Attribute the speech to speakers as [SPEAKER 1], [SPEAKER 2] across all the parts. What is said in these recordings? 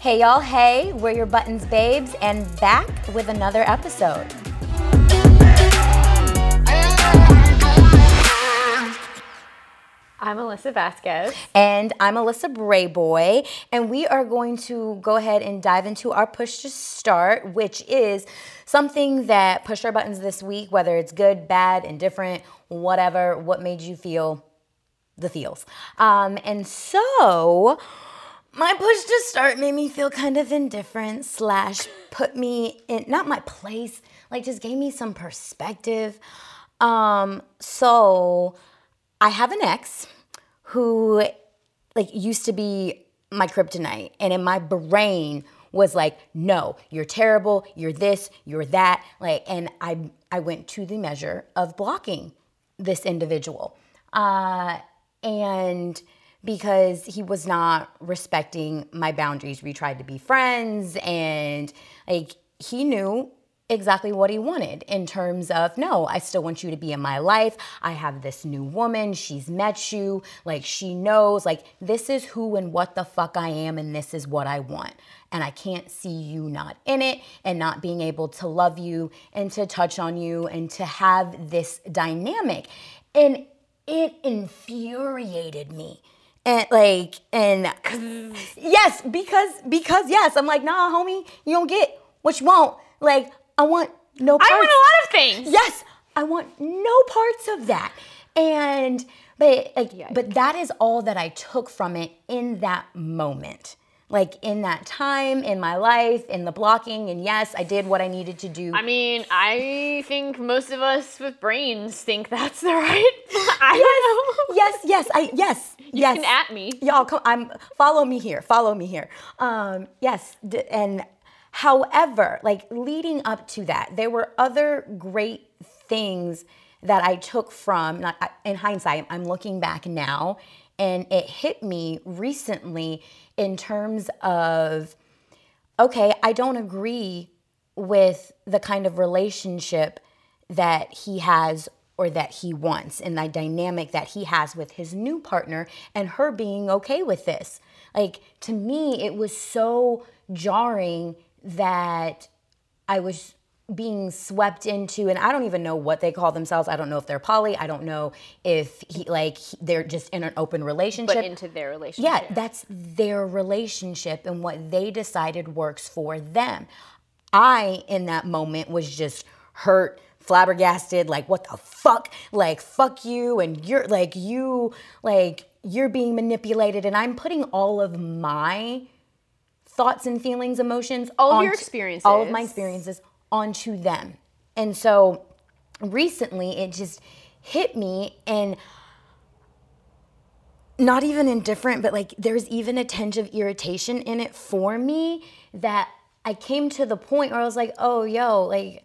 [SPEAKER 1] Hey, y'all. Hey, we're your buttons babes, and back with another episode.
[SPEAKER 2] I'm Alyssa Vasquez.
[SPEAKER 1] And I'm Alyssa Brayboy, and we are going to go ahead and dive into our push to start, which is something that pushed our buttons this week, whether it's good, bad, indifferent, whatever, what made you feel the feels. Um, and so my push to start made me feel kind of indifferent, slash, put me in not my place, like just gave me some perspective. Um, so I have an ex who like used to be my kryptonite and in my brain was like no you're terrible you're this you're that like and i i went to the measure of blocking this individual uh and because he was not respecting my boundaries we tried to be friends and like he knew exactly what he wanted in terms of no, I still want you to be in my life. I have this new woman. She's met you. Like she knows, like, this is who and what the fuck I am, and this is what I want. And I can't see you not in it and not being able to love you and to touch on you and to have this dynamic. And it infuriated me and like and yes because because yes i'm like nah homie you don't get what you want like I want no parts.
[SPEAKER 2] I want a lot of things.
[SPEAKER 1] Yes, I want no parts of that. And but like yeah. but that is all that I took from it in that moment. Like in that time in my life, in the blocking, and yes, I did what I needed to do.
[SPEAKER 2] I mean, I think most of us with brains think that's the right. I
[SPEAKER 1] yes, yes, yes, I yes,
[SPEAKER 2] you
[SPEAKER 1] yes.
[SPEAKER 2] can at me,
[SPEAKER 1] y'all. Come, I'm follow me here. Follow me here. Um, yes, and However, like leading up to that, there were other great things that I took from, not in hindsight, I'm looking back now, and it hit me recently in terms of okay, I don't agree with the kind of relationship that he has or that he wants and the dynamic that he has with his new partner and her being okay with this. Like to me, it was so jarring that I was being swept into and I don't even know what they call themselves. I don't know if they're poly. I don't know if he like he, they're just in an open relationship.
[SPEAKER 2] But into their relationship.
[SPEAKER 1] Yeah, that's their relationship and what they decided works for them. I in that moment was just hurt, flabbergasted, like what the fuck? Like fuck you and you're like you like you're being manipulated and I'm putting all of my thoughts and feelings, emotions,
[SPEAKER 2] all of your experiences,
[SPEAKER 1] all of my experiences onto them. And so recently it just hit me and not even indifferent, but like there's even a tinge of irritation in it for me that I came to the point where I was like, oh, yo, like,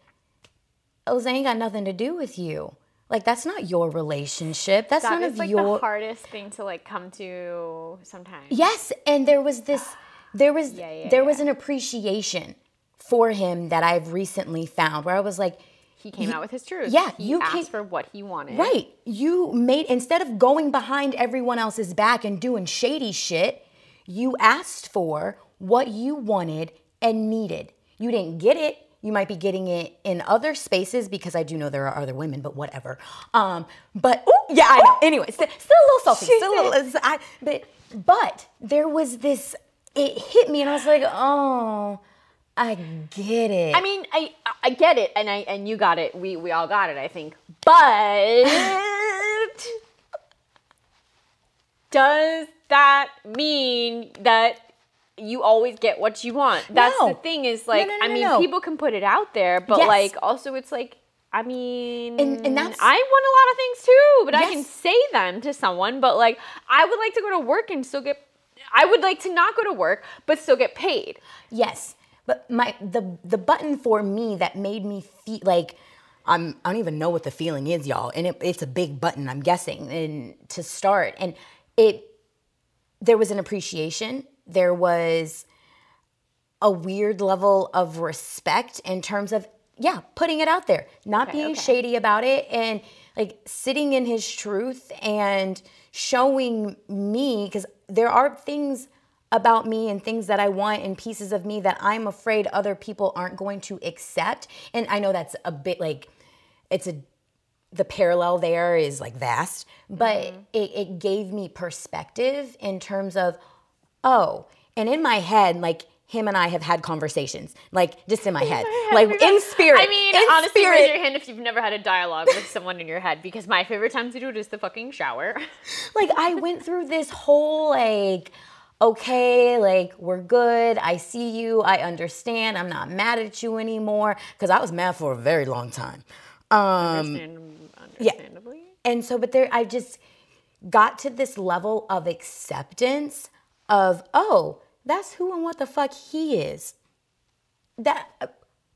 [SPEAKER 1] Jose ain't got nothing to do with you. Like that's not your relationship. That's
[SPEAKER 2] that
[SPEAKER 1] none of
[SPEAKER 2] like
[SPEAKER 1] your.
[SPEAKER 2] the hardest thing to like come to sometimes.
[SPEAKER 1] Yes, and there was this there was yeah, yeah, there yeah. was an appreciation for him that I've recently found where I was like
[SPEAKER 2] he came out with his truth.
[SPEAKER 1] Yeah,
[SPEAKER 2] he
[SPEAKER 1] you
[SPEAKER 2] asked
[SPEAKER 1] came,
[SPEAKER 2] for what he wanted.
[SPEAKER 1] Right. You made instead of going behind everyone else's back and doing shady shit, you asked for what you wanted and needed. You didn't get it. You might be getting it in other spaces because I do know there are other women, but whatever. Um, but ooh, yeah, I know. Anyway, still, still a little salty. Still a little. I, but but there was this it hit me and I was like, oh, I get it.
[SPEAKER 2] I mean, I I get it, and I and you got it. We we all got it, I think. But does that mean that you always get what you want? That's
[SPEAKER 1] no.
[SPEAKER 2] the thing. Is like,
[SPEAKER 1] no, no,
[SPEAKER 2] I mean, people can put it out there, but
[SPEAKER 1] yes.
[SPEAKER 2] like, also, it's like. I mean,
[SPEAKER 1] and, and that's
[SPEAKER 2] I want a lot of things too, but yes. I can say them to someone. But like, I would like to go to work and still get I would like to not go to work but still get paid.
[SPEAKER 1] Yes. But my the the button for me that made me feel like I'm I don't even know what the feeling is, y'all. And it, it's a big button, I'm guessing, and to start. And it there was an appreciation. There was a weird level of respect in terms of yeah, putting it out there, not okay, being okay. shady about it and like sitting in his truth and showing me because there are things about me and things that I want and pieces of me that I'm afraid other people aren't going to accept. And I know that's a bit like it's a the parallel there is like vast, but mm-hmm. it, it gave me perspective in terms of, oh, and in my head, like him and I have had conversations, like just in my head, like in spirit. I
[SPEAKER 2] mean, honestly, spirit. raise your hand if you've never had a dialogue with someone in your head, because my favorite time to do it is the fucking shower.
[SPEAKER 1] like I went through this whole like, okay, like we're good. I see you. I understand. I'm not mad at you anymore because I was mad for a very long time. Um, understandably. Yeah. And so, but there, I just got to this level of acceptance of, oh, that's who and what the fuck he is. That, uh,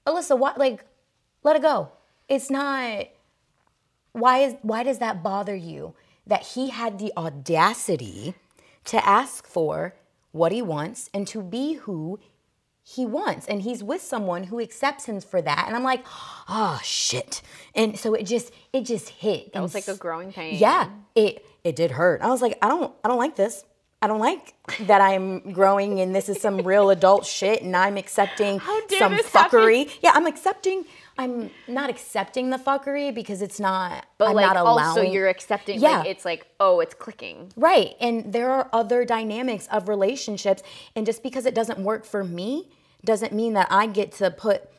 [SPEAKER 1] Alyssa, what, like, let it go. It's not, why is, why does that bother you? That he had the audacity to ask for what he wants and to be who he wants. And he's with someone who accepts him for that. And i'm like oh shit. And so it just it just hit.
[SPEAKER 2] That was like a growing pain.
[SPEAKER 1] Yeah it it did hurt. I was like i don't i don't like this. I don't like that i'm growing and this is some real adult shit and i'm accepting some fuckery happen? yeah i'm accepting i'm not accepting the fuckery because it's not
[SPEAKER 2] but
[SPEAKER 1] I'm
[SPEAKER 2] like
[SPEAKER 1] not
[SPEAKER 2] allowing, also you're accepting yeah. Like, it's like oh it's clicking.
[SPEAKER 1] Right. And there are other dynamics of relationships. And just because it doesn't work for me doesn't mean that I get to put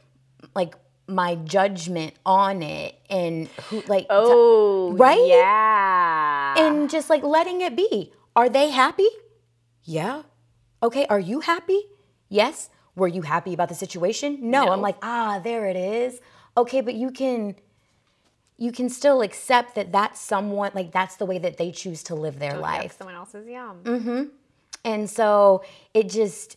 [SPEAKER 1] like my judgment on it and who like
[SPEAKER 2] oh
[SPEAKER 1] t- right?
[SPEAKER 2] yeah.
[SPEAKER 1] And just like letting it be. Are they happy? Yeah. Okay. Are you happy? Yes were you happy about the situation no, no. i'm like ah there it is okay but you can you can still accept that that's someone like that's the way that they choose to live their life
[SPEAKER 2] someone else's yeah
[SPEAKER 1] mm-hmm and so it just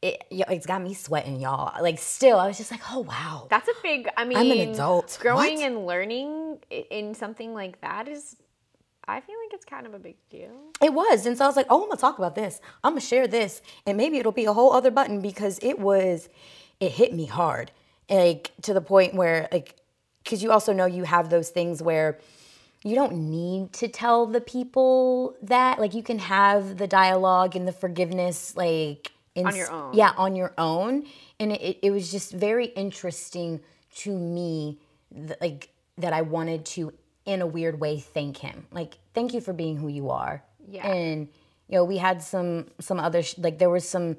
[SPEAKER 1] it, it's got me sweating, y'all. Like, still, I was just like, oh, wow.
[SPEAKER 2] That's a big, I mean,
[SPEAKER 1] I'm an adult.
[SPEAKER 2] Growing
[SPEAKER 1] what?
[SPEAKER 2] and learning in something like that is, I feel like it's kind of a big deal.
[SPEAKER 1] It was. And so I was like, oh, I'm going to talk about this. I'm going to share this. And maybe it'll be a whole other button because it was, it hit me hard. Like, to the point where, like, because you also know you have those things where, you don't need to tell the people that like you can have the dialogue and the forgiveness like
[SPEAKER 2] in, on your own.
[SPEAKER 1] Yeah, on your own. And it, it was just very interesting to me, like that I wanted to, in a weird way, thank him. Like, thank you for being who you are.
[SPEAKER 2] Yeah.
[SPEAKER 1] And you know, we had some some other sh- like there was some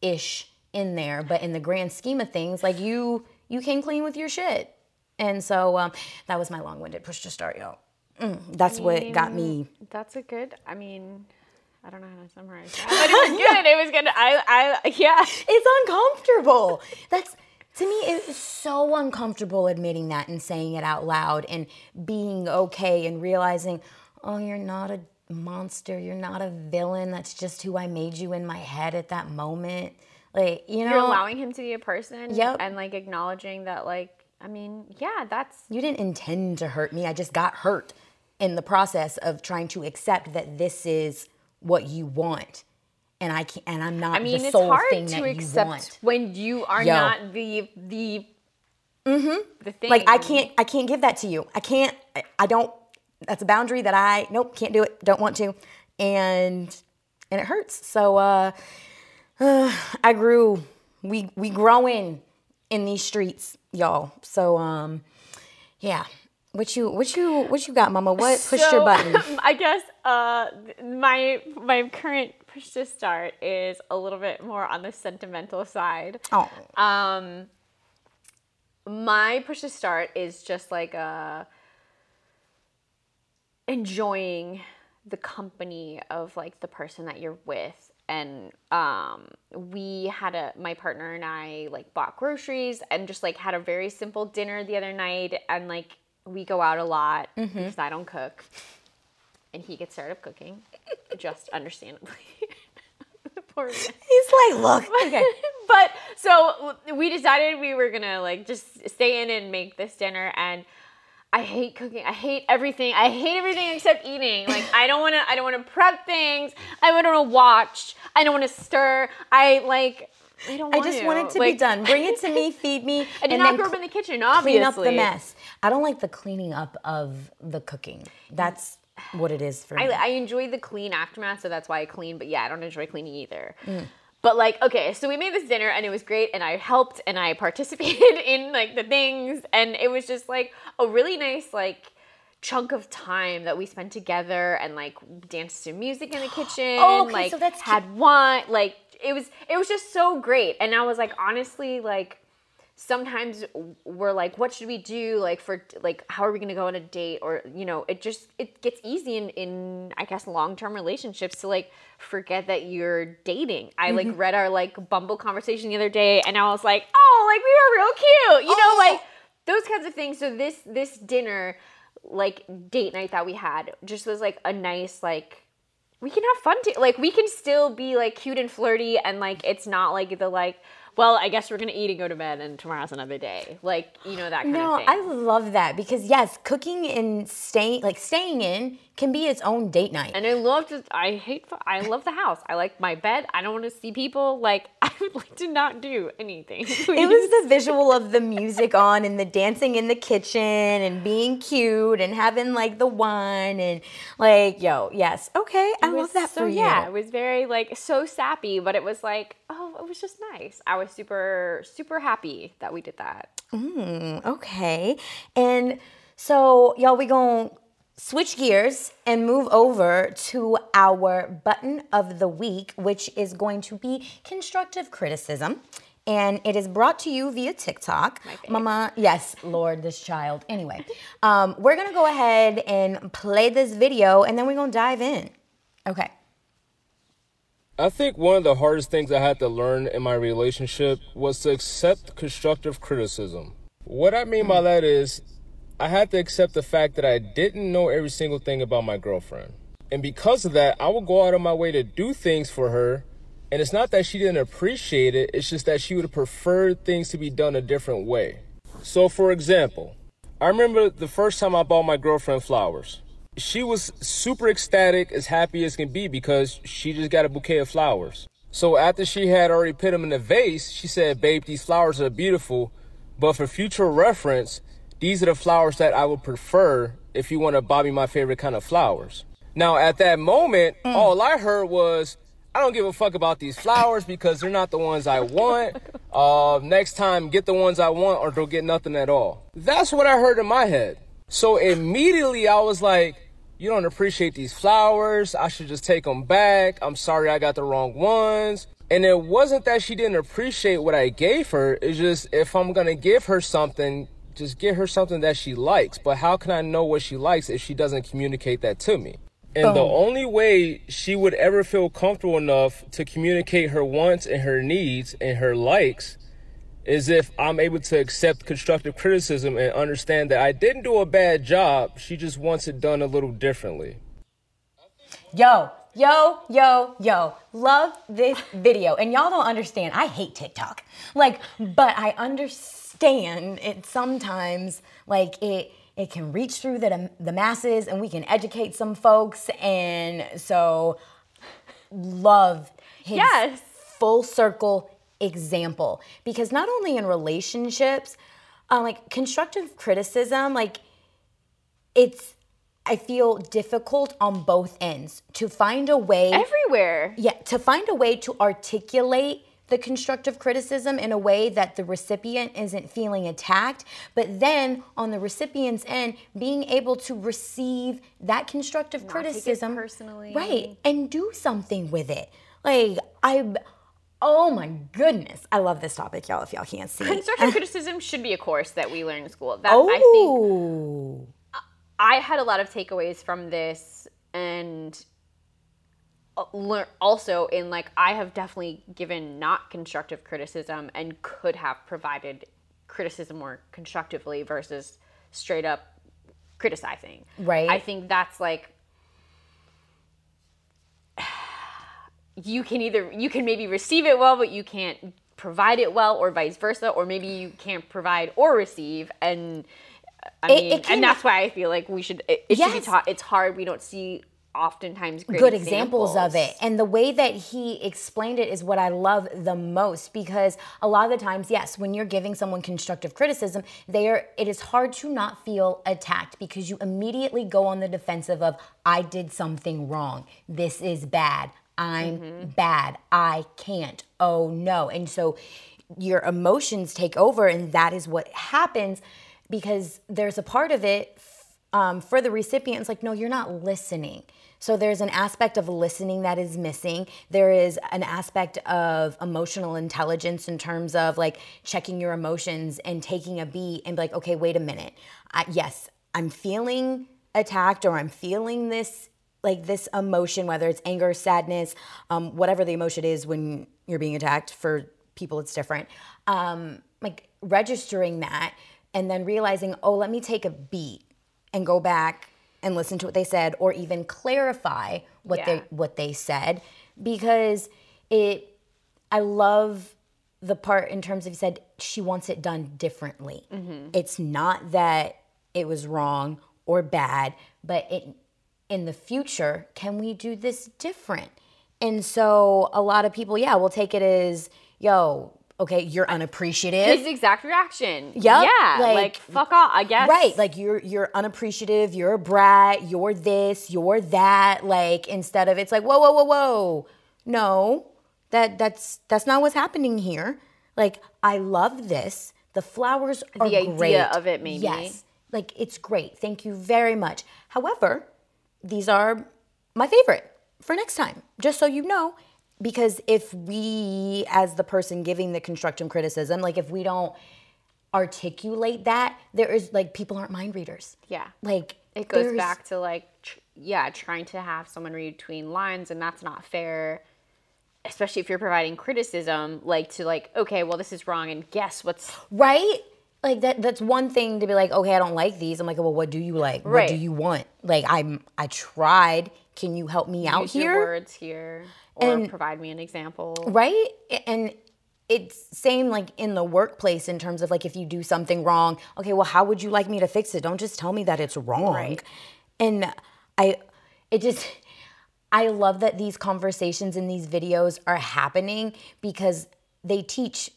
[SPEAKER 1] ish in there, but in the grand scheme of things, like you you came clean with your shit. And so um, that was my long-winded push to start, y'all. Mm, that's I mean, what got me.
[SPEAKER 2] That's a good. I mean, I don't know how to summarize that, but it was good. it was good. I, I, yeah.
[SPEAKER 1] It's uncomfortable. That's to me. it was so uncomfortable admitting that and saying it out loud and being okay and realizing, oh, you're not a monster. You're not a villain. That's just who I made you in my head at that moment. Like you know,
[SPEAKER 2] you're allowing him to be a person.
[SPEAKER 1] Yep.
[SPEAKER 2] And like acknowledging that, like, I mean, yeah, that's
[SPEAKER 1] you didn't intend to hurt me. I just got hurt in the process of trying to accept that this is what you want and I can and I'm not. I mean, it's hard to accept
[SPEAKER 2] when you are Yo. not the the
[SPEAKER 1] mm-hmm. the thing. Like I can't I can't give that to you. I can't. I, I, don't. That's a boundary that I nope can't do it. Don't want to, and and it hurts. So uh, uh I grew. We we growing in these streets, y'all. So um, yeah. What you what you what you got, Mama? What pushed so, your button?
[SPEAKER 2] I guess uh, my my current push to start is a little bit more on the sentimental side.
[SPEAKER 1] Oh.
[SPEAKER 2] Um, my push to start is just like uh, enjoying the company of like the person that you're with and um, we had a my partner and I like bought groceries and just like had a very simple dinner the other night and like we go out a lot mm-hmm. because I don't cook, and he gets started cooking, just understandably.
[SPEAKER 1] Poor man. He's like, look,
[SPEAKER 2] okay. but so we decided we were gonna like just stay in and make this dinner and. I hate cooking. I hate everything. I hate everything except eating. Like I don't want to. I don't want to prep things. I don't want to watch. I don't want to stir. I like I don't.
[SPEAKER 1] I just
[SPEAKER 2] to.
[SPEAKER 1] want it to like, be done. Bring it to me, feed me.
[SPEAKER 2] I did not grow up in the kitchen. Obviously,
[SPEAKER 1] clean up the mess. I don't like the cleaning up of the cooking. That's what it is for
[SPEAKER 2] I,
[SPEAKER 1] me.
[SPEAKER 2] I enjoy the clean aftermath, so that's why I clean. But yeah, I don't enjoy cleaning either.
[SPEAKER 1] Mm.
[SPEAKER 2] But like, okay, so we made this dinner and it was great, and I helped and I participated in like the things, and it was just like a really nice like chunk of time that we spent together and like danced to music in the kitchen,
[SPEAKER 1] Oh, okay,
[SPEAKER 2] like
[SPEAKER 1] so that's
[SPEAKER 2] had wine, like it was it was just so great, and I was like honestly like sometimes we're like what should we do? Like for like how are we going to go on a date? Or you know it just it gets easy in in i guess long-term relationships to like forget that you're dating. I like mm-hmm. read our like bumble conversation the other day and i was like oh like we were real cute. You know
[SPEAKER 1] Oh.
[SPEAKER 2] like those kinds of things. So this this dinner like date night that we had just was like a nice like we can have fun to like we can still be like cute and flirty and like it's not like the like well i guess we're gonna eat and go to bed and tomorrow's another day. Like you know that kind
[SPEAKER 1] no,
[SPEAKER 2] of thing No,
[SPEAKER 1] I love that because yes, cooking and staying like staying in can be its own date night.
[SPEAKER 2] and i love to i hate i love the house. I like my bed. I don't want to see people. Like i would like to not do anything.
[SPEAKER 1] It was the visual of the music on and the dancing in the kitchen and being cute and having like the wine and like yo yes. Okay I love that
[SPEAKER 2] so,
[SPEAKER 1] for you.
[SPEAKER 2] Yeah, it was very like so sappy, but it was like, oh, it was just nice. I was super, super happy that we did that.
[SPEAKER 1] Okay. And so, y'all, we going to switch gears and move over to our button of the week, which is going to be constructive criticism. And it is brought to you via TikTok. Mama, yes, Lord, this child. Anyway, um, we're going to go ahead and play this video and then we're going to dive in. Okay.
[SPEAKER 3] I think one of the hardest things I had to learn in my relationship was to accept constructive criticism. What I mean by hmm. that is, I had to accept the fact that I didn't know every single thing about my girlfriend. And because of that, I would go out of my way to do things for her. And it's not that she didn't appreciate it, it's just that she would have preferred things to be done a different way. So, for example, I remember the first time I bought my girlfriend flowers she was super ecstatic, as happy as can be because she just got a bouquet of flowers. So after she had already put them in a vase, she said, Babe, these flowers are beautiful, but for future reference, these are the flowers that I would prefer if you want to buy me my favorite kind of flowers. Now, at that moment, all I heard was, I don't give a fuck about these flowers because they're not the ones I want. Uh, next time, get the ones I want or don't get nothing at all. That's what I heard in my head. So immediately I was like, you don't appreciate these flowers. I should just take them back. I'm sorry I got the wrong ones. And it wasn't that she didn't appreciate what I gave her. It's just if I'm going to give her something, just give her something that she likes. But how can I know what she likes if she doesn't communicate that to me? And the only way she would ever feel comfortable enough to communicate her wants and her needs and her likes is if I'm able to accept constructive criticism and understand that I didn't do a bad job. She just wants it done a little differently.
[SPEAKER 1] Yo, yo, yo, yo. Love this video. And y'all don't understand. I hate TikTok. Like, but I understand it sometimes like it it can reach through the the masses and we can educate some folks and so love his
[SPEAKER 2] Yes.
[SPEAKER 1] full circle example because not only in relationships uh, like constructive criticism like it's i feel difficult on both ends to find a way
[SPEAKER 2] Everywhere.
[SPEAKER 1] yeah to find a way to articulate the constructive criticism in a way that the recipient isn't feeling attacked but then on the recipient's end being able to receive that constructive
[SPEAKER 2] it
[SPEAKER 1] criticism
[SPEAKER 2] personally.
[SPEAKER 1] right and do something with it like i oh my goodness i love this topic y'all if y'all can't see
[SPEAKER 2] Constructive criticism should be a course that we learn in school. That I think
[SPEAKER 1] oh
[SPEAKER 2] I had a lot of takeaways from this and uh, lear- also in like I have definitely given not constructive criticism and could have provided criticism more constructively versus straight up criticizing.
[SPEAKER 1] Right.
[SPEAKER 2] I think that's like you can either you can maybe receive it well but you can't provide it well or vice versa or maybe you can't provide or receive and I
[SPEAKER 1] It-
[SPEAKER 2] mean
[SPEAKER 1] it
[SPEAKER 2] and that's why I feel like we should it, it should be taught it's hard we don't see oftentimes great
[SPEAKER 1] good examples. of it. And the way that he explained it is what I love the most because a lot of the times, yes, when you're giving someone constructive criticism, they are it is hard to not feel attacked because you immediately go on the defensive of I did something wrong. This is bad. I'm mm-hmm. bad. I can't. Oh no. And so your emotions take over and that is what happens because there's a part of it um, for the recipient, it's like, no, you're not listening. So there's an aspect of listening that is missing. There is an aspect of emotional intelligence in terms of like checking your emotions and taking a beat and be like, okay, wait a minute. I, yes, I'm feeling attacked or I'm feeling this like this emotion, whether it's anger, sadness, um, whatever the emotion is when you're being attacked. For people, it's different. Um, like registering that and then realizing, oh, let me take a beat and go back and listen to what they said or even clarify what yeah. they what they said because it I love the part in terms of he said she wants it done differently. Mm-hmm. It's not that it was wrong or bad, but it in the future, can we do this different? And so a lot of people, yeah, will take it as, yo, okay, you're unappreciative.
[SPEAKER 2] His exact reaction.
[SPEAKER 1] Yep.
[SPEAKER 2] Yeah. Like, like, fuck off, I guess.
[SPEAKER 1] Right. Like you're you're unappreciative, you're a brat, you're this, you're that. Like instead of it's like, whoa, whoa, whoa, whoa. No, that that's that's not what's happening here. Like, I love this. The flowers are
[SPEAKER 2] the idea
[SPEAKER 1] great.
[SPEAKER 2] of it maybe.
[SPEAKER 1] Yes. Like it's great. Thank you very much. However, these are my favorite for next time. Just so you know, because if we as the person giving the constructive criticism like if we don't articulate that there is like people aren't mind readers.
[SPEAKER 2] Yeah.
[SPEAKER 1] Like
[SPEAKER 2] it goes back to like tr- yeah trying to have someone read between lines and that's not fair especially if you're providing criticism like to like okay well this is wrong and guess what's
[SPEAKER 1] right like that that's one thing to be like okay i don't like these i'm like well what do you like right. what do you want like i'm i tried can you help me out
[SPEAKER 2] Use
[SPEAKER 1] here
[SPEAKER 2] words here or and, provide me an example.
[SPEAKER 1] Right? And it's same like in the workplace in terms of like if you do something wrong, okay, well how would you like me to fix it? Don't just tell me that it's wrong. Right. And I it just I love that these conversations and these videos are happening because they teach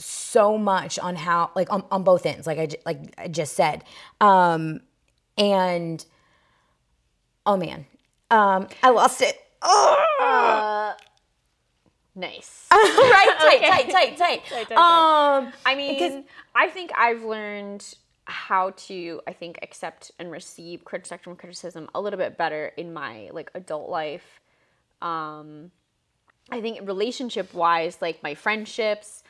[SPEAKER 1] so much on how like on, on both ends like I like I just said. Um and oh man. Um I lost it. Uh,
[SPEAKER 2] nice.
[SPEAKER 1] right? Tight, okay. tight, tight, tight, tight, tight,
[SPEAKER 2] Um, I mean, I think I've learned how to, I think, accept and receive constructive criticism a little bit better in my like adult life. Um, I think relationship wise, like my friendships,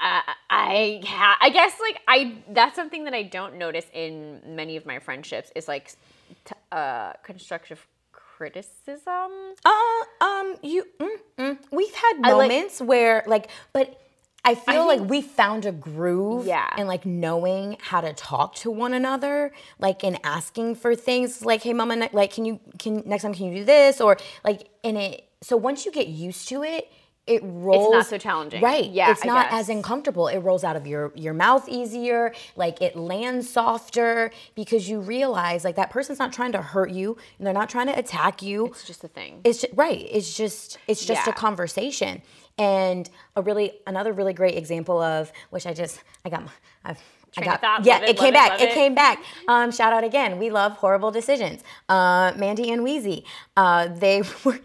[SPEAKER 2] I I, ha- I guess like I that's something that I don't notice in many of my friendships is like t- uh, constructive criticism?
[SPEAKER 1] Uh, um, you, mm, mm. we've had moments like, where like, but I feel I like we found a groove
[SPEAKER 2] yeah.
[SPEAKER 1] and like knowing how to talk to one another, like in asking for things like, hey mama, like can you can next time can you do this? Or like in it so once you get used to it, it rolls
[SPEAKER 2] it's not so challenging
[SPEAKER 1] right yeah it's not as uncomfortable it rolls out of your your mouth easier like it lands softer because you realize like that person's not trying to hurt you and they're not trying to attack you
[SPEAKER 2] it's just a thing
[SPEAKER 1] it's just right it's just it's just yeah. a conversation and a really another really great example of which i just i got i've
[SPEAKER 2] I got thought,
[SPEAKER 1] yeah.
[SPEAKER 2] It,
[SPEAKER 1] it, came back.
[SPEAKER 2] It,
[SPEAKER 1] it, came back. Um, shout out again. We love horrible decisions. Uh, Mandy and Weezy. Uh, they were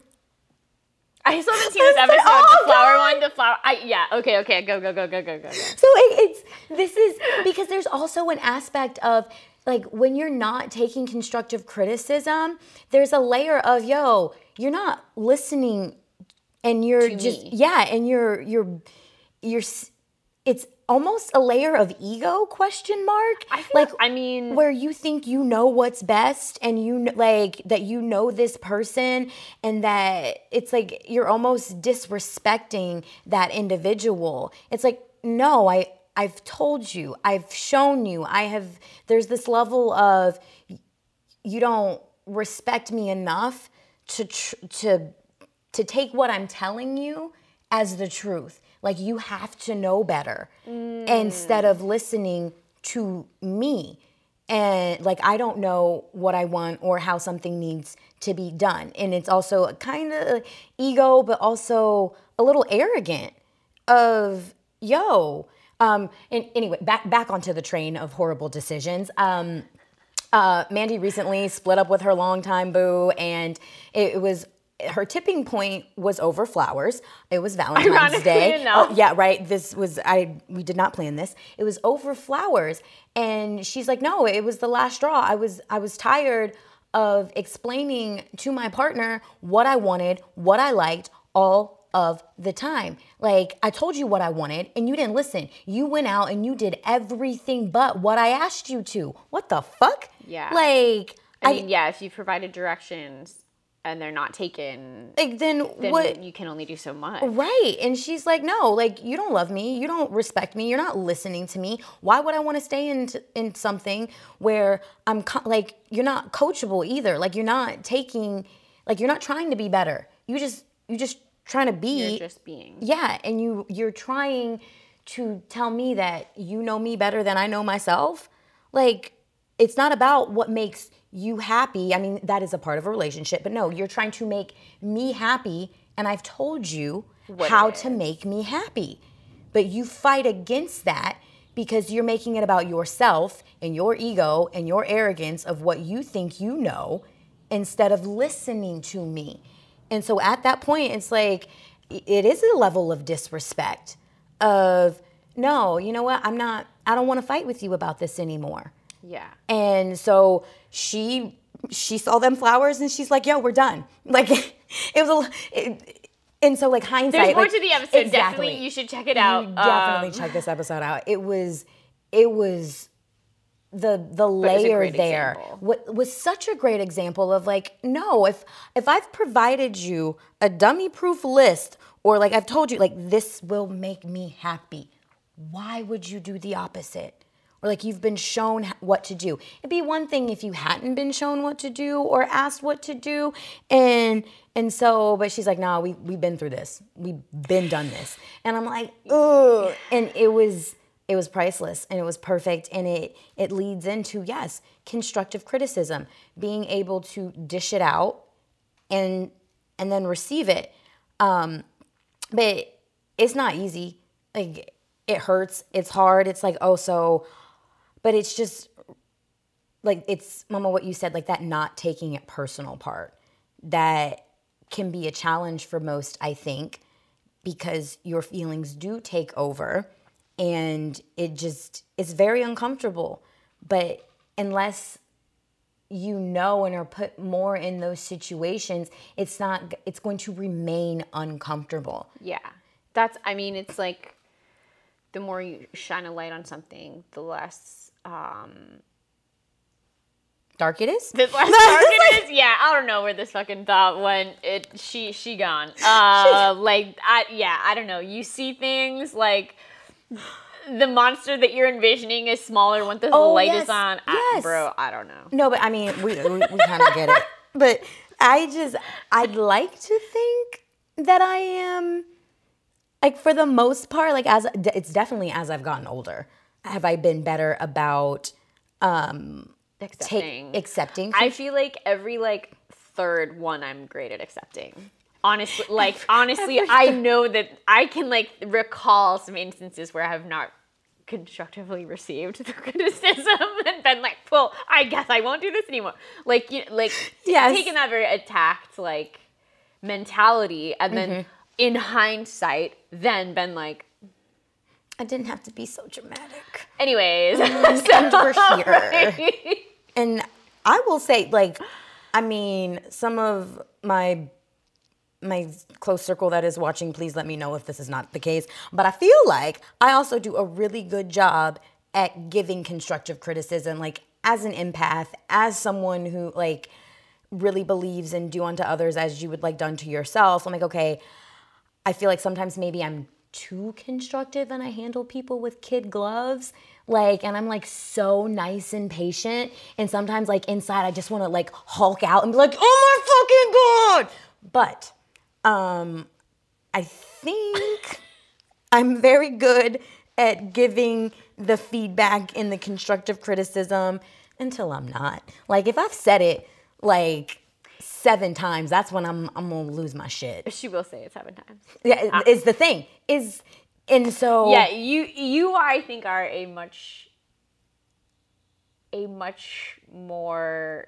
[SPEAKER 2] I still haven't seen this episode. Oh, the flower God. one, the flower. I, yeah. Okay. Okay. Go. Go. Go. Go. Go. Go.
[SPEAKER 1] So it, it's this is because there's also an aspect of like when you're not taking constructive criticism, there's a layer of yo, you're not listening, and you're
[SPEAKER 2] to
[SPEAKER 1] just
[SPEAKER 2] me.
[SPEAKER 1] yeah, and you're you're you're it's almost a layer of ego question mark?
[SPEAKER 2] I like i mean
[SPEAKER 1] where you think you know what's best and you like that you know this person and that it's like you're almost disrespecting that individual. It's like no i i've told you. I've shown you. I have there's this level of you don't respect me enough to tr- to to take what i'm telling you as the truth like you have to know better mm. instead of listening to me. and like I don't know what I want or how something needs to be done. And it's also kind of ego, but also a little arrogant of yo. Um, and anyway, back back onto the train of horrible decisions. Um, uh, Mandy recently split up with her longtime boo, and it, it was her tipping point was over flowers. It was Valentine's
[SPEAKER 2] Ironically
[SPEAKER 1] Day.
[SPEAKER 2] enough.
[SPEAKER 1] Oh, yeah, right. This was I. We did not plan this. It was over flowers, and she's like, "No, it was the last straw. I was I was tired of explaining to my partner what I wanted, what I liked, all of the time. Like I told you what I wanted, and you didn't listen. You went out and you did everything but what I asked you to. What the fuck?
[SPEAKER 2] Yeah.
[SPEAKER 1] Like
[SPEAKER 2] I mean, yeah, if you provided directions and they're not taken,
[SPEAKER 1] like then,
[SPEAKER 2] then
[SPEAKER 1] what?
[SPEAKER 2] you can only do so much.
[SPEAKER 1] Right. And she's like, no, like you don't love me. You don't respect me. You're not listening to me. Why would I want to stay in, in something where I'm co- like, you're not coachable either. Like you're not taking, like you're not trying to be better. You just, you just trying to be.
[SPEAKER 2] You're just being.
[SPEAKER 1] yeah. And you, you're trying to tell me that you know me better than I know myself. Like it's not about what makes you happy. I mean, that is a part of a relationship, but no, you're trying to make me happy. And I've told you
[SPEAKER 2] What
[SPEAKER 1] how to make me happy. But you fight against that because you're making it about yourself and your ego and your arrogance of what you think you know instead of listening to me. And so at that point, it's like, it is a level of disrespect of, no, you know what? I'm not, I don't want to fight with you about this anymore.
[SPEAKER 2] Yeah.
[SPEAKER 1] And so she she saw them flowers and she's like, "Yo, we're done." Like it was a it, and so like hindsight.
[SPEAKER 2] There's more
[SPEAKER 1] like,
[SPEAKER 2] to the episode.
[SPEAKER 1] exactly.
[SPEAKER 2] Definitely, you should check it out.
[SPEAKER 1] You definitely
[SPEAKER 2] Um,
[SPEAKER 1] check this episode out. It was it was the the
[SPEAKER 2] it was a
[SPEAKER 1] layer there what was such a great example of like no if if I've provided you a dummy proof list or like I've told you like this will make me happy why would you do the opposite or like you've been shown what to do. It'd be one thing if you hadn't been shown what to do or asked what to do and and so but she's like no we, we've been through this. We've been done this. And i'm like ugh. And it was it was priceless and it was perfect and it it leads into yes constructive criticism being able to dish it out and and then receive it. Um but it's not easy. Like it hurts. It's hard. It's like oh so but it's just like it's mama what you said like that not taking it personal part that can be a challenge for most i think because your feelings do take over and it just it's very uncomfortable but unless you know and are put more in those situations it's not it's going to remain uncomfortable
[SPEAKER 2] Yeah. That's, I mean, it's like the more you shine a light on something, the less, um,
[SPEAKER 1] dark it is
[SPEAKER 2] This less dark it is. Yeah, I don't know where this fucking thought went. It, she, she gone. Uh, like, I, yeah, I don't know. You see things like the monster that you're envisioning is smaller when the
[SPEAKER 1] Oh,
[SPEAKER 2] light
[SPEAKER 1] yes,
[SPEAKER 2] is on. I,
[SPEAKER 1] yes.
[SPEAKER 2] bro, I don't know.
[SPEAKER 1] No, but I mean, we we, we kind of get it. But I just I'd like to think that I am like for the most part like as it's definitely as I've gotten older have I been better about um
[SPEAKER 2] Accepting.
[SPEAKER 1] accepting
[SPEAKER 2] I feel like every like third one I'm great at accepting. Honestly, like honestly, I know that I can like recall some instances where I have not constructively received the criticism and been like, "Well, I guess I won't do this anymore." Like, you like
[SPEAKER 1] Yes.
[SPEAKER 2] taking that very attacked like mentality, and then
[SPEAKER 1] Mm-hmm.
[SPEAKER 2] in hindsight, then been like,
[SPEAKER 1] I didn't have to be so dramatic.
[SPEAKER 2] "Anyways,
[SPEAKER 1] And we're here. And I will say, like, I mean, some of my my close circle that is watching, please let me know if this is not the case. But I feel like I also do a really good job at giving constructive criticism, like as an empath, as someone who like really believes in do unto others as you would like done to yourself. I'm like, okay, I feel like sometimes maybe I'm too constructive and I handle people with kid gloves. Like, and I'm like so nice and patient. And sometimes, like, inside, I just want to like hulk out and be like, oh my fucking God. But um, I think I'm very good at giving the feedback and the constructive criticism until I'm not. Like if I've said it like seven times, that's when I'm I'm gonna lose my shit.
[SPEAKER 2] She will say it seven times.
[SPEAKER 1] Yeah, is ah. the thing is, and so
[SPEAKER 2] Yeah, you you I think are a much a much more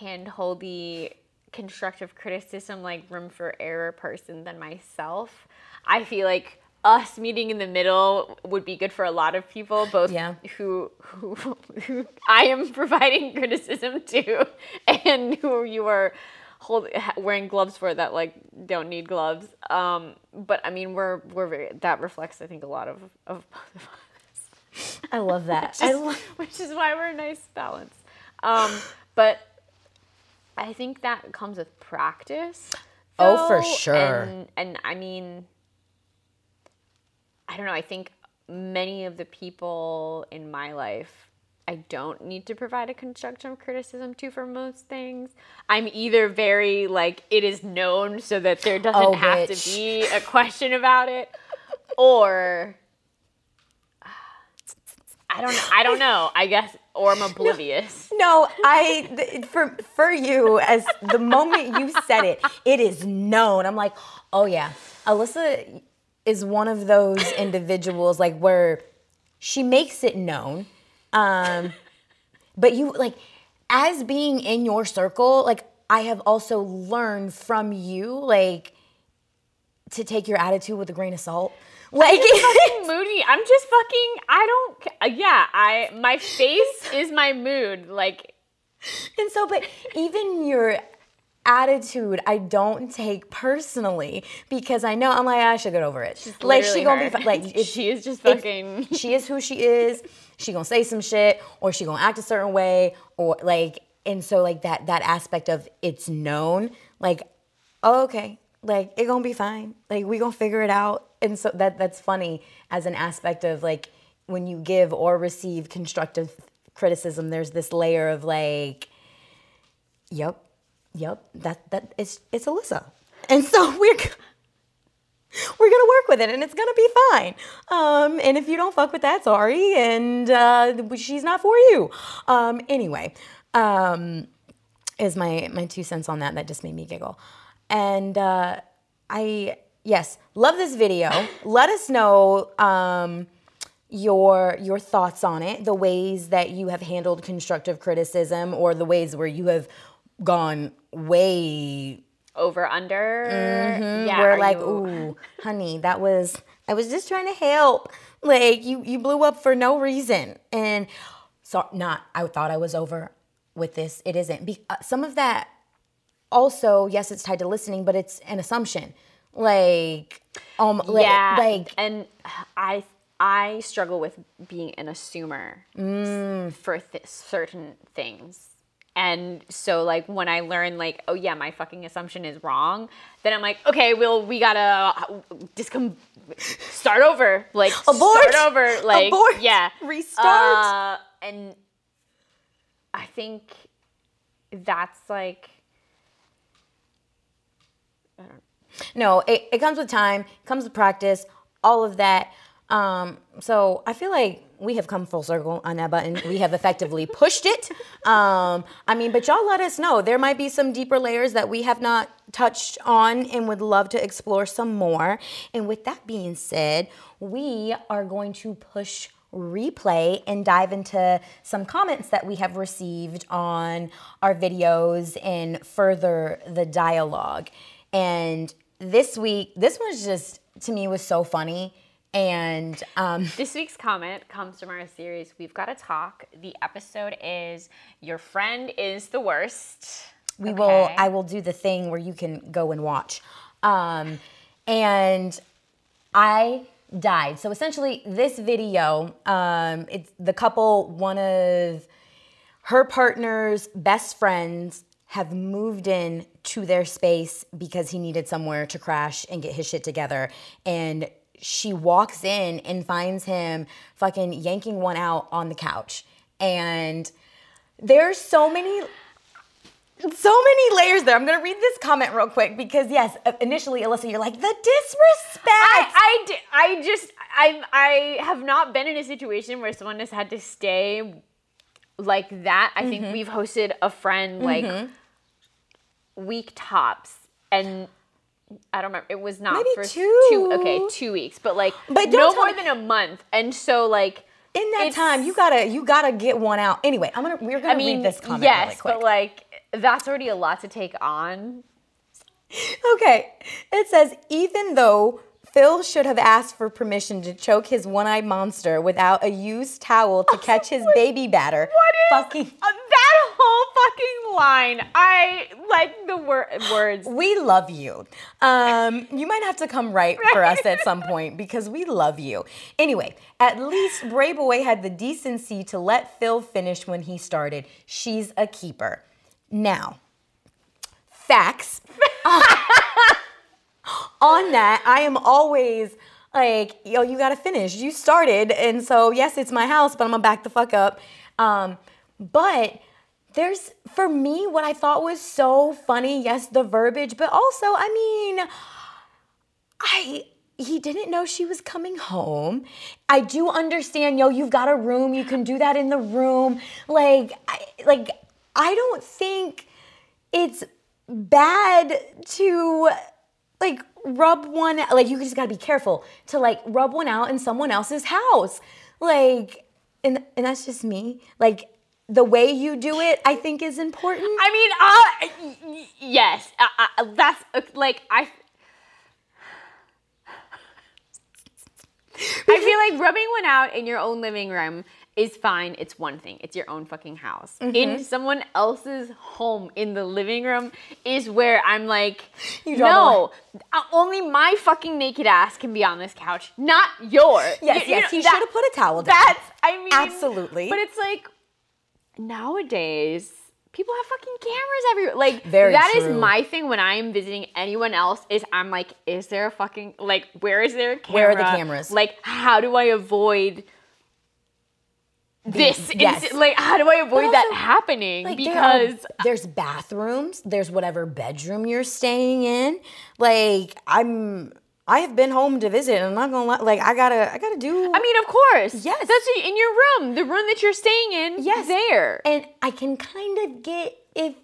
[SPEAKER 2] handholdy constructive criticism like room for error person than myself. I feel like us meeting in the middle would be good for a lot of people, both
[SPEAKER 1] Yeah.
[SPEAKER 2] who, who who I am providing criticism to, and who you are hold, wearing gloves for that like don't need gloves. Um, but I mean, we're we're very that reflects I think a lot of of both of us,
[SPEAKER 1] I love that. I love.
[SPEAKER 2] which is why we're a nice balance. Um, but I think that comes with practice.
[SPEAKER 1] Oh, for sure.
[SPEAKER 2] And, and I mean, I don't know. I think many of the people in my life, I don't need to provide a constructive criticism to for most things. I'm either very like it is known so that there doesn't
[SPEAKER 1] Oh,
[SPEAKER 2] have to be a question about it, or I don't. I don't know. I guess, or I'm oblivious.
[SPEAKER 1] No, I th- for for you as the moment you said it, it is known. I'm like, oh yeah, Alyssa is one of those individuals like where she makes it known, um, but you like as being in your circle, like I have also learned from you, like to take your attitude with a grain of salt. Like
[SPEAKER 2] fucking moody. I'm just fucking. I don't. Yeah, I. My face is my mood. Like
[SPEAKER 1] And so, but even your attitude, I don't take personally because I know I'm like ah, I should get over it. like she gonna
[SPEAKER 2] her.
[SPEAKER 1] be like if,
[SPEAKER 2] she is just fucking.
[SPEAKER 1] she is who she is. She gonna say some shit or she gonna act a certain way or like and so like that that aspect of it's known like oh, okay like it gonna be fine like we gonna figure it out and so that that's funny as an aspect of like when you give or receive constructive criticism there's this layer of like yep yep that that it's it's alyssa. And so we're we're gonna work with it and it's gonna be fine. Um and if you don't fuck with that sorry and uh she's not for you. Um anyway um is my my two cents on that that just made me giggle. And uh i yes love this video. Let us know um your your thoughts on it the ways that you have handled constructive criticism or the ways where you have gone way
[SPEAKER 2] over under. Yeah,
[SPEAKER 1] we're like,
[SPEAKER 2] you-
[SPEAKER 1] ooh, honey, that was I was just trying to help. Like you you blew up for no reason. And so not I thought I was over with this. It isn't. Be, uh, some of that also, yes, it's tied to listening, but it's an assumption. Like um like,
[SPEAKER 2] yeah,
[SPEAKER 1] like
[SPEAKER 2] and I I struggle with being an assumer
[SPEAKER 1] Mm.
[SPEAKER 2] for th- certain things. And so, like, when I learn, like, oh yeah, my fucking assumption is wrong, then I'm like, okay, well, we gotta uh, just come start over, like,
[SPEAKER 1] Abort!
[SPEAKER 2] start over, like,
[SPEAKER 1] Abort!
[SPEAKER 2] yeah,
[SPEAKER 1] Restart!
[SPEAKER 2] Uh, and I think that's like,
[SPEAKER 1] No, it, it comes with time, it comes with practice, all of that. Um, so I feel like we have come full circle on that button. We have effectively pushed it. Um, I mean, but y'all let us know. There might be some deeper layers that we have not touched on and would love to explore some more. And with that being said, we are going to push replay and dive into some comments that we have received on our videos and further the dialogue. And this week, this was just to me was so funny. And um,
[SPEAKER 2] This week's comment comes from our series, We've Got to Talk. The episode is Your Friend is the Worst.
[SPEAKER 1] we will I will do the thing where you can go and watch. Um, and I died. So essentially, this video, um, it's the couple, one of her partner's best friends have moved in to their space because he needed somewhere to crash and get his shit together. And she walks in and finds him fucking yanking one out on the couch. And there's so many so many layers there. I'm gonna read this comment real quick because yes, uh, initially, Alyssa, you're like the disrespect.
[SPEAKER 2] I, I, I just, I, I have not been in a situation where someone has had to stay like that. I
[SPEAKER 1] Mm-hmm.
[SPEAKER 2] think we've hosted a friend like week tops, and I don't remember. It was not
[SPEAKER 1] Maybe
[SPEAKER 2] for
[SPEAKER 1] two.
[SPEAKER 2] Okay, two weeks, but like
[SPEAKER 1] But
[SPEAKER 2] no more than a month. And so like
[SPEAKER 1] In that time, you gotta you gotta get one out. Anyway, I'm gonna we're gonna
[SPEAKER 2] I mean,
[SPEAKER 1] read this comment
[SPEAKER 2] yes,
[SPEAKER 1] really quick.
[SPEAKER 2] but like that's already a lot to take on.
[SPEAKER 1] Okay. It says even though Phil should have asked for permission to choke his one-eyed monster without a used towel to catch his baby batter.
[SPEAKER 2] What is
[SPEAKER 1] fucking
[SPEAKER 2] uh, that whole fucking line? I like the wor- words.
[SPEAKER 1] we love you. Um, you might have to come right for us at some point because we love you. Anyway, at least Brayboy had the decency to let Phil finish when he started. She's a keeper. Now, facts. On that, I am always like, yo, you gotta finish. You started, and so yes, it's my house, but I'm gonna back the fuck up. Um, but there's for me what I thought was so funny. Yes, the verbiage, but also, I mean, I he didn't know she was coming home. I do understand, yo, you've got a room, you can do that in the room. Like, I, like I don't think it's bad to like rub one like you just got to be careful to like rub one out in someone else's house. Like and and that's just me. Like the way you do it, I think is important.
[SPEAKER 2] I mean, uh, yes, uh, uh, that's uh, like I. I feel like rubbing one out in your own living room is fine. It's one thing. It's your own fucking house.
[SPEAKER 1] Mm-hmm.
[SPEAKER 2] In someone else's home in the living room is where I'm like,
[SPEAKER 1] You
[SPEAKER 2] no, uh, only my fucking naked ass can be on this couch, not yours.
[SPEAKER 1] Yes,
[SPEAKER 2] You- you
[SPEAKER 1] yes,
[SPEAKER 2] know,
[SPEAKER 1] he should have put a towel down.
[SPEAKER 2] That's, I mean,
[SPEAKER 1] Absolutely.
[SPEAKER 2] But it's like nowadays people have fucking cameras everywhere. Like
[SPEAKER 1] Very
[SPEAKER 2] that is
[SPEAKER 1] true.
[SPEAKER 2] my thing when I am visiting anyone else is I'm like, is there a fucking like where is there a camera?
[SPEAKER 1] Where are the cameras?
[SPEAKER 2] Like how do I avoid this?
[SPEAKER 1] yes.
[SPEAKER 2] Like how do I avoid that happening?
[SPEAKER 1] Like, there are-
[SPEAKER 2] because
[SPEAKER 1] there's bathrooms, there's whatever bedroom you're staying in. Like I'm I have been home to visit and I'm not gonna lie, like I gotta I gotta do
[SPEAKER 2] I mean, of course.
[SPEAKER 1] Yes.
[SPEAKER 2] That's in your room, the room that you're staying in.
[SPEAKER 1] Yes.
[SPEAKER 2] There.
[SPEAKER 1] And I can kind of get if,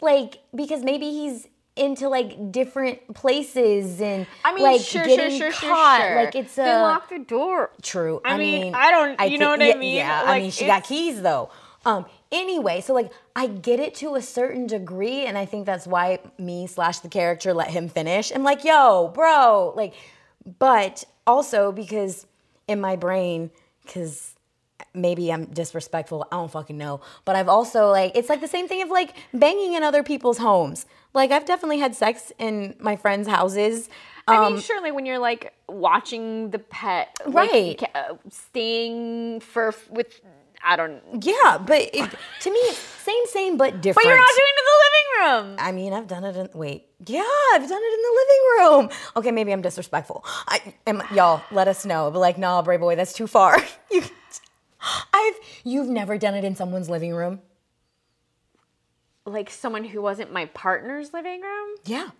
[SPEAKER 1] like, because maybe he's into like different places and
[SPEAKER 2] I mean,
[SPEAKER 1] like
[SPEAKER 2] sure,
[SPEAKER 1] getting
[SPEAKER 2] sure, sure,
[SPEAKER 1] caught.
[SPEAKER 2] sure.
[SPEAKER 1] Like it's a
[SPEAKER 2] then lock the door.
[SPEAKER 1] true.
[SPEAKER 2] I
[SPEAKER 1] I,
[SPEAKER 2] mean,
[SPEAKER 1] mean,
[SPEAKER 2] I don't- you know what I mean?
[SPEAKER 1] Yeah, I
[SPEAKER 2] Like,
[SPEAKER 1] mean, she got keys though. Um. Anyway, so like I get it to a certain degree, and I think that's why me slash the character let him finish. I'm like, yo, bro, like, but also because in my brain, because maybe I'm disrespectful. I don't fucking know. But I've also like it's like the same thing of like banging in other people's homes. Like I've definitely had sex in my friends' houses.
[SPEAKER 2] I
[SPEAKER 1] Um,
[SPEAKER 2] mean, surely when you're like watching the pet, like,
[SPEAKER 1] Right.
[SPEAKER 2] uh, staying for with, I don't.
[SPEAKER 1] yeah, but it, to me, same, same, but different.
[SPEAKER 2] But you're not doing it in the living room.
[SPEAKER 1] I mean, I've done it in wait. Yeah, I've done it in the living room. Okay, maybe I'm disrespectful. I am y'all let us know. But like, nah, Brayboy, that's too far. you, I've you've never done it in someone's living room.
[SPEAKER 2] Like someone who wasn't my partner's living room.
[SPEAKER 1] Yeah.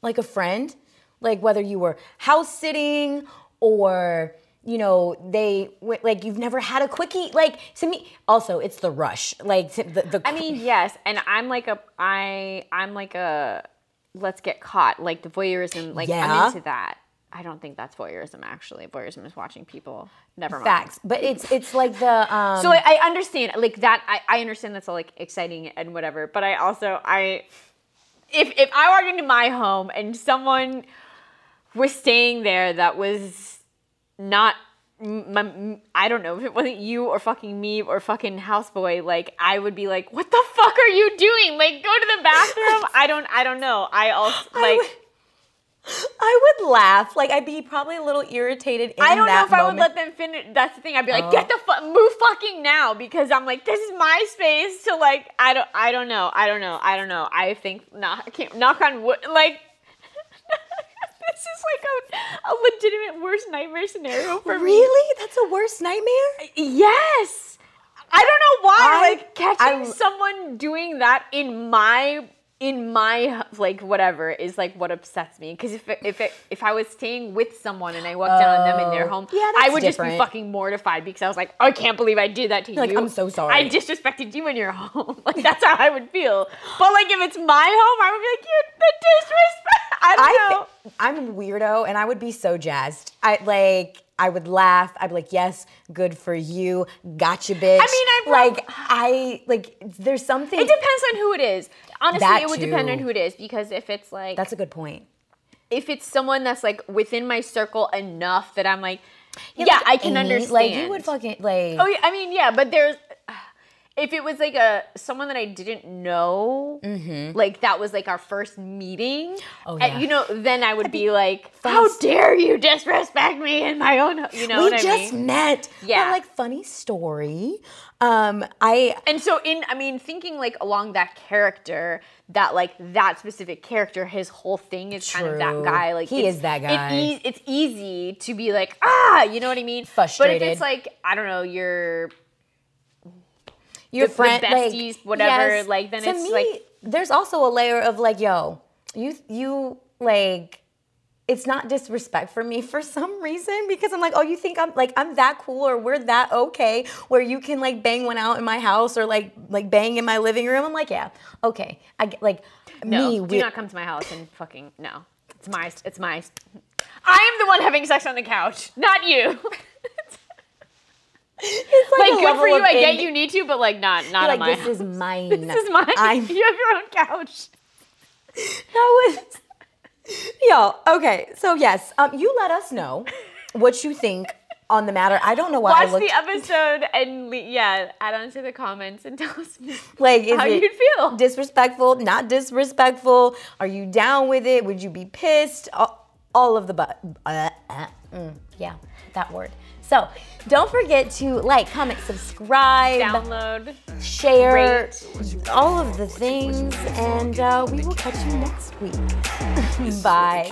[SPEAKER 1] Like a friend, like whether you were house sitting or you know they like you've never had a quickie like to me also it's the rush like the, the
[SPEAKER 2] I mean, yes, and I'm like a, I, I'm like a, let's get caught, like the voyeurism. Like
[SPEAKER 1] Yeah.
[SPEAKER 2] I'm into that. I don't think that's voyeurism. Actually, voyeurism is watching people. Never mind.
[SPEAKER 1] facts but it's it's like the um
[SPEAKER 2] So I, I understand, like that. I, I understand that's all like exciting and whatever. But I also I, if if I walked into my home and someone was staying there that was not. I don't know if it wasn't you or fucking me or fucking houseboy. Like I would be like, "What the fuck are you doing? Like, go to the bathroom." I don't. I don't know. I also like.
[SPEAKER 1] would- I would laugh like I'd be probably a little irritated in
[SPEAKER 2] I don't know if I would let them finish. That's the thing. I'd be like, get oh. the fuck, move fucking now, because I'm like, this is my space to like. I don't. I don't know. I don't know. I don't know. I think not. I can't knock on wood. Like, this is like a, a legitimate worst nightmare scenario for me.
[SPEAKER 1] Really? That's a worst nightmare?
[SPEAKER 2] Yes. I don't know why.
[SPEAKER 1] I-
[SPEAKER 2] like catching
[SPEAKER 1] I-
[SPEAKER 2] someone doing that in my in my like whatever is like what upsets me because if it, if it, if I was staying with someone and I walked down on them in their
[SPEAKER 1] Oh.
[SPEAKER 2] home,
[SPEAKER 1] Yeah,
[SPEAKER 2] I would just be fucking mortified because I was like, I can't believe I did that to
[SPEAKER 1] Like,
[SPEAKER 2] you.
[SPEAKER 1] Like I'm so sorry.
[SPEAKER 2] I disrespected you in your home. like that's how I would feel. But like if it's my home, I would be like, you the disrespect. I don't
[SPEAKER 1] I
[SPEAKER 2] know.
[SPEAKER 1] I'm a weirdo and I would be so jazzed. I like I would laugh. I'd be like, "Yes, good for you. Gotcha, bitch."
[SPEAKER 2] I mean, I
[SPEAKER 1] like I like there's something
[SPEAKER 2] it depends on who it is. Honestly, it would depend on who it is because if it's like
[SPEAKER 1] That's a good point.
[SPEAKER 2] if it's someone that's like within my circle enough that I'm like, yeah,
[SPEAKER 1] like
[SPEAKER 2] I can
[SPEAKER 1] Amy,
[SPEAKER 2] understand.
[SPEAKER 1] Like you would fucking like
[SPEAKER 2] Oh yeah, I mean yeah, but there's if it was like a someone that I didn't know, like that was like our first meeting,
[SPEAKER 1] Mm-hmm. Oh,
[SPEAKER 2] and,
[SPEAKER 1] yeah.
[SPEAKER 2] you know, then I would be like,
[SPEAKER 1] funny
[SPEAKER 2] "How
[SPEAKER 1] st-
[SPEAKER 2] dare you disrespect me in my own?" ho-" You know
[SPEAKER 1] we
[SPEAKER 2] what
[SPEAKER 1] just
[SPEAKER 2] I mean?
[SPEAKER 1] met.
[SPEAKER 2] Yeah.
[SPEAKER 1] But like funny story. Um I
[SPEAKER 2] And so in, I mean, thinking like along that character, that like that specific character, his whole thing is kind of that guy. Like
[SPEAKER 1] He is that
[SPEAKER 2] it
[SPEAKER 1] guy.
[SPEAKER 2] it's easy to be like, ah, you know what I mean? Frustrated. But if it's like, I don't know, you're
[SPEAKER 1] your
[SPEAKER 2] the- the
[SPEAKER 1] friend like,
[SPEAKER 2] besties, whatever, like, then
[SPEAKER 1] to
[SPEAKER 2] it's
[SPEAKER 1] me,
[SPEAKER 2] like-
[SPEAKER 1] there's also a layer of like yo you you like it's not disrespect for me for some reason because I'm like, oh, you think I'm like I'm that cool or we're that okay where you can like bang one out in my house or like like bang in my living room. I'm like, yeah, okay. I get like
[SPEAKER 2] no,
[SPEAKER 1] me.
[SPEAKER 2] do
[SPEAKER 1] we-
[SPEAKER 2] not come to my house and fucking no. It's my, it's my. I am the one having sex on the couch, not you.
[SPEAKER 1] it's
[SPEAKER 2] like,
[SPEAKER 1] a
[SPEAKER 2] good for you. I get you need to, but like, not, not
[SPEAKER 1] like
[SPEAKER 2] my
[SPEAKER 1] this
[SPEAKER 2] house.
[SPEAKER 1] is mine.
[SPEAKER 2] This is mine.
[SPEAKER 1] I'm
[SPEAKER 2] you have your own couch.
[SPEAKER 1] That was y'all. Okay, so yes, um, you let us know what you think on the matter. I don't know why I
[SPEAKER 2] Watch
[SPEAKER 1] looked
[SPEAKER 2] the episode and le- yeah, add on to the comments and tell us
[SPEAKER 1] like is
[SPEAKER 2] how you'd feel.
[SPEAKER 1] disrespectful, not disrespectful. Are you down with it? Would you be pissed? All, all of the but. Uh, uh, mm, yeah, that word. So don't forget to like, comment, subscribe,
[SPEAKER 2] download,
[SPEAKER 1] share,
[SPEAKER 2] rate.
[SPEAKER 1] all of the things, and uh, we will catch you next week. Bye.